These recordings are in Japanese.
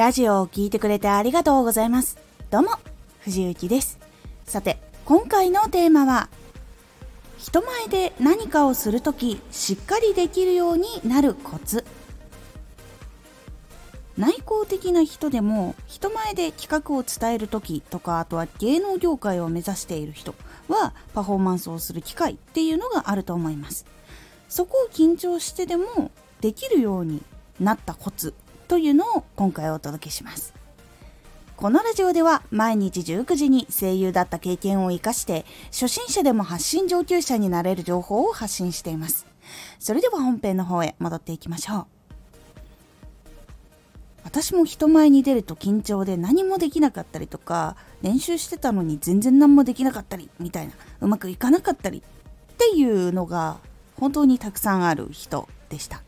ラジオを聴いてくれてありがとうございます。どうも、藤幸です。さて、今回のテーマは、人前で何かをするとき、しっかりできるようになるコツ。内向的な人でも人前で企画を伝える時とかあとは芸能業界を目指している人はパフォーマンスをする機会っていうのがあると思いますそこを緊張してでもできるようになったコツというのを今回お届けします。このラジオでは毎日19時に声優だった経験を生かして初心者でも発信上級者になれる情報を発信しています。それでは本編の方へ戻っていきましょう。私も人前に出ると緊張で何もできなかったりとか練習してたのに全然何もできなかったりみたいなうまくいかなかったりっていうのが本当にたくさんある人でした。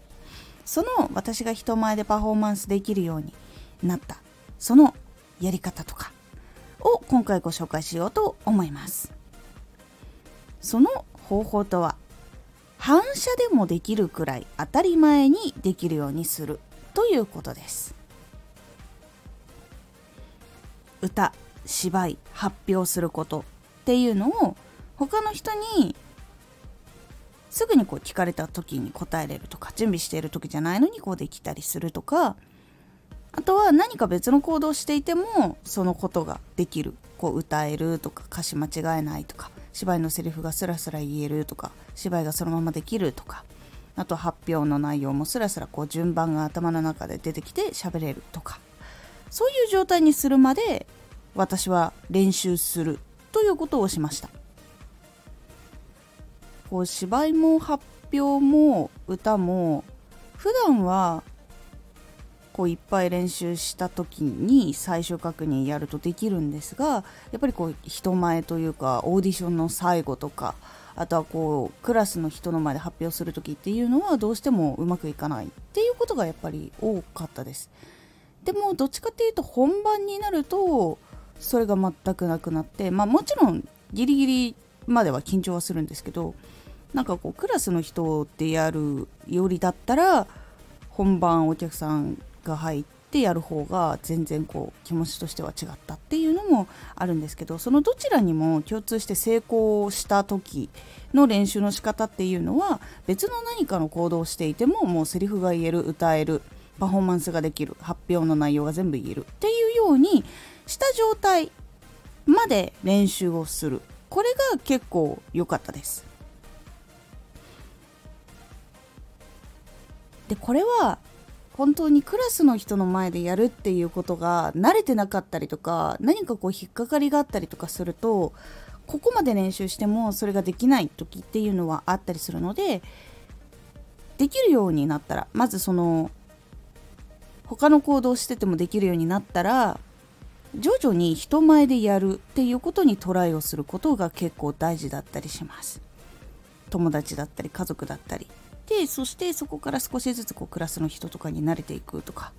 その私が人前でパフォーマンスできるようになった。そのやり方とかを今回ご紹介しようと思います。その方法とは反射でもできるくらい当たり前にできるようにするということです。歌芝居発表することっていうのを他の人にすぐにこう聞かれた時に答えれるとか準備している時じゃないのにこうできたりするとかあとは何か別の行動をしていてもそのことができる。こう歌えるとか歌詞間違えないとか芝居のセリフがスラスラ言えるとか芝居がそのままできるとかあと発表の内容もスラスラこう順番が頭の中で出てきて喋れるとかそういう状態にするまで私は練習するということをしました。こう芝居も発表も歌も普段はこういっぱい練習した時に最終確認やるとできるんですがやっぱりこう人前というかオーディションの最後とかあとはこうクラスの人の前で発表する時っていうのはどうしてもうまくいかないっていうことがやっぱり多かったです。でもどっちかっていうと本番になるとそれが全くなくなってまあもちろんギリギリまでは緊張はするんですけどなんかこうクラスの人でやるよりだったら本番お客さんが入ってやる方が全然こう気持ちとしては違ったっていうのもあるんですけどそのどちらにも共通して成功した時の練習の仕方っていうのは別の何かの行動をしていてももうセリフが言える歌えるパフォーマンスができる発表の内容が全部言えるっていうようにした状態まで練習をする。これが結構良かったです。でこれは本当にクラスの人の前でやるっていうことが慣れてなかったりとか何かこう引っかかりがあったりとかするとここまで練習してもそれができない時っていうのはあったりするのでできるようになったらまずその他の行動しててもできるようになったら徐々に人前でやるっていうことにトライをすることが結構大事だったりします。友達だったり家族だったり。でそしてそこから少しずつこうクラスの人とかに慣れていくとか。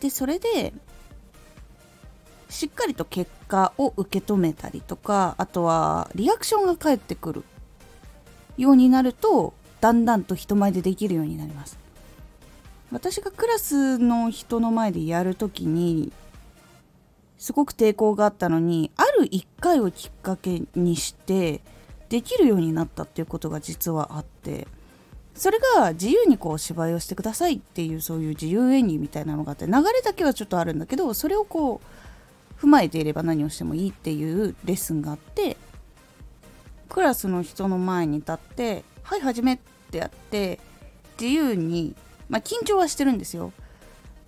でそれでしっかりと結果を受け止めたりとかあとはリアクションが返ってくるようになるとだんだんと人前でできるようになります。私がクラスの人の前でやるときにすごく抵抗があったのにある1回をきっかけにしてできるようになったっていうことが実はあってそれが自由にこう芝居をしてくださいっていうそういう自由演技みたいなのがあって流れだけはちょっとあるんだけどそれをこう踏まえていれば何をしてもいいっていうレッスンがあってクラスの人の前に立って「はい始め」ってやって自由にまあ、緊張はしてるんですよ。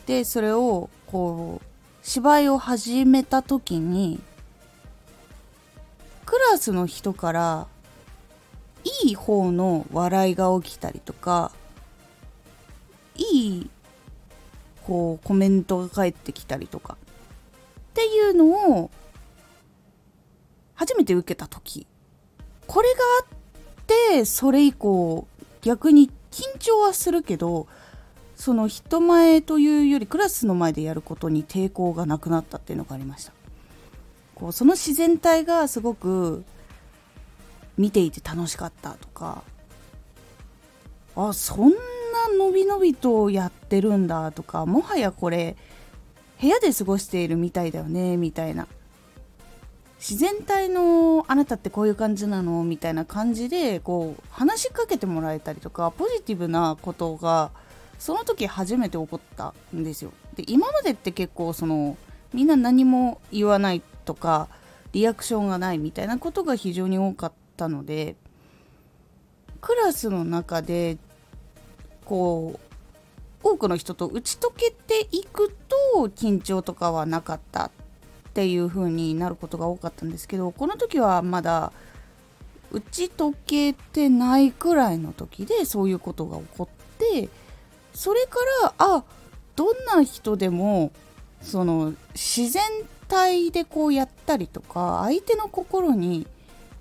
でそれをこう芝居を始めた時にクラスの人からいい方の笑いが起きたりとかいいこうコメントが返ってきたりとかっていうのを初めて受けた時これがあってそれ以降逆に緊張はするけどその人前というよりクラスの前でやることに抵抗がなくなったっていうのがありました。こうその自然体がすごく見ていて楽しかったとか。あそんなのびのびとやってるんだとか。もはやこれ部屋で過ごしているみたいだよねみたいな。自然体のあなたってこういう感じなのみたいな感じでこう話しかけてもらえたりとかポジティブなことがその時初めて起こったんですよ。で今までって結構そのみんな何も言わないとかリアクションがないみたいなことが非常に多かったのでクラスの中でこう多くの人と打ち解けていくと緊張とかはなかったっていう風になることが多かったんですけどこの時はまだ打ち解けてないくらいの時でそういうことが起こってそれからあどんな人でもその自然体でこうやったりとか相手の心に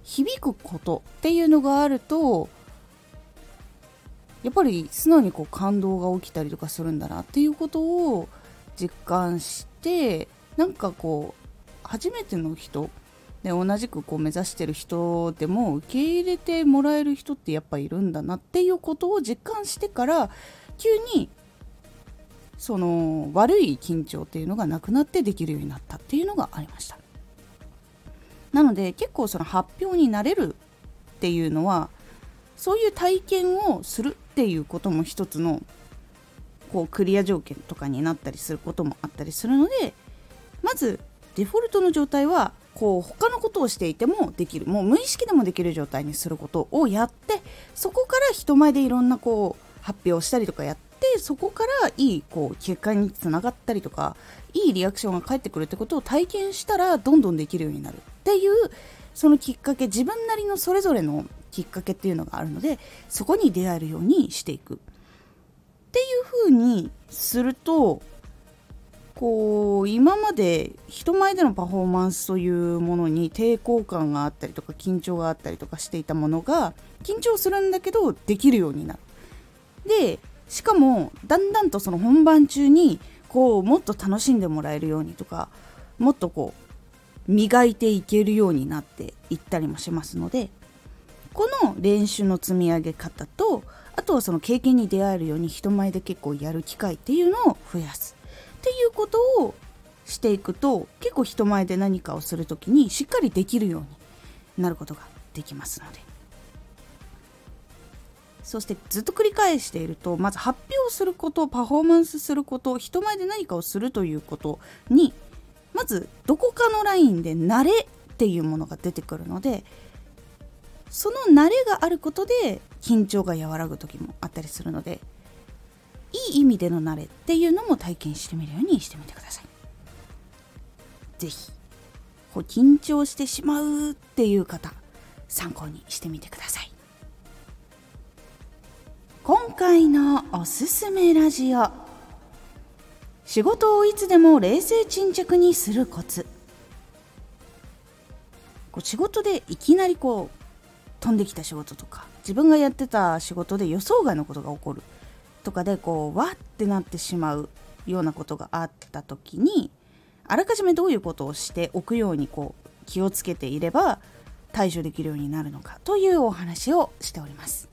響くことっていうのがあるとやっぱり素直にこう感動が起きたりとかするんだなっていうことを実感してなんかこう初めての人で同じくこう目指してる人でも受け入れてもらえる人ってやっぱいるんだなっていうことを実感してから急にその悪い緊張っていうのがなくなってできるようになったっていうのがありました。なので結構その発表になれるっていうのはそういう体験をするっていうことも一つのこうクリア条件とかになったりすることもあったりするのでまずデフォルトの状態はこう他のことをしていてもできるもう無意識でもできる状態にすることをやってそこから人前でいろんなこう発表したりとかやってそこからいいこう結果につながったりとかいいリアクションが返ってくるってことを体験したらどんどんできるようになるっていうそのきっかけ自分なりのそれぞれのきっかけっていうのがあるのでそこに出会えるようにしていくっていう風にするとこう今まで人前でのパフォーマンスというものに抵抗感があったりとか緊張があったりとかしていたものが緊張するんだけどできるようになる。でしかもだんだんとその本番中にこうもっと楽しんでもらえるようにとかもっとこう磨いていけるようになっていったりもしますのでこの練習の積み上げ方とあとはその経験に出会えるように人前で結構やる機会っていうのを増やす。っていうことをしていくと結構人前で何かをする時にしっかりできるようになることができますので。そしてずっと繰り返しているとまず発表することパフォーマンスすること人前で何かをするということにまずどこかのラインで慣れっていうものが出てくるのでその慣れがあることで緊張が和らぐ時もあったりするのでいい意味での慣れっていうのも体験してみるようにしてみてください。是非こう緊張してしまうっていう方参考にしてみてください。今回のおすすめラジオ。仕事をいつでも冷静沈着にするコツ。こう仕事でいきなりこう飛んできた仕事とか自分がやってた仕事で予想外のことが起こる。とかでこうわってなってしまうようなことがあった時にあらかじめどういうことをしておくようにこう気をつけていれば対処できるようになるのかというお話をしております。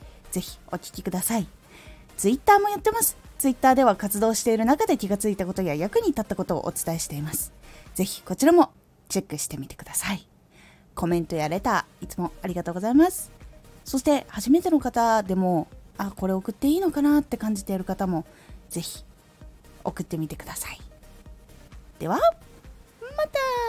ぜひお聴きください。Twitter もやってます。Twitter では活動している中で気がついたことや役に立ったことをお伝えしています。ぜひこちらもチェックしてみてください。コメントやレターいつもありがとうございます。そして初めての方でもあこれ送っていいのかなって感じている方も是非送ってみてください。ではまた。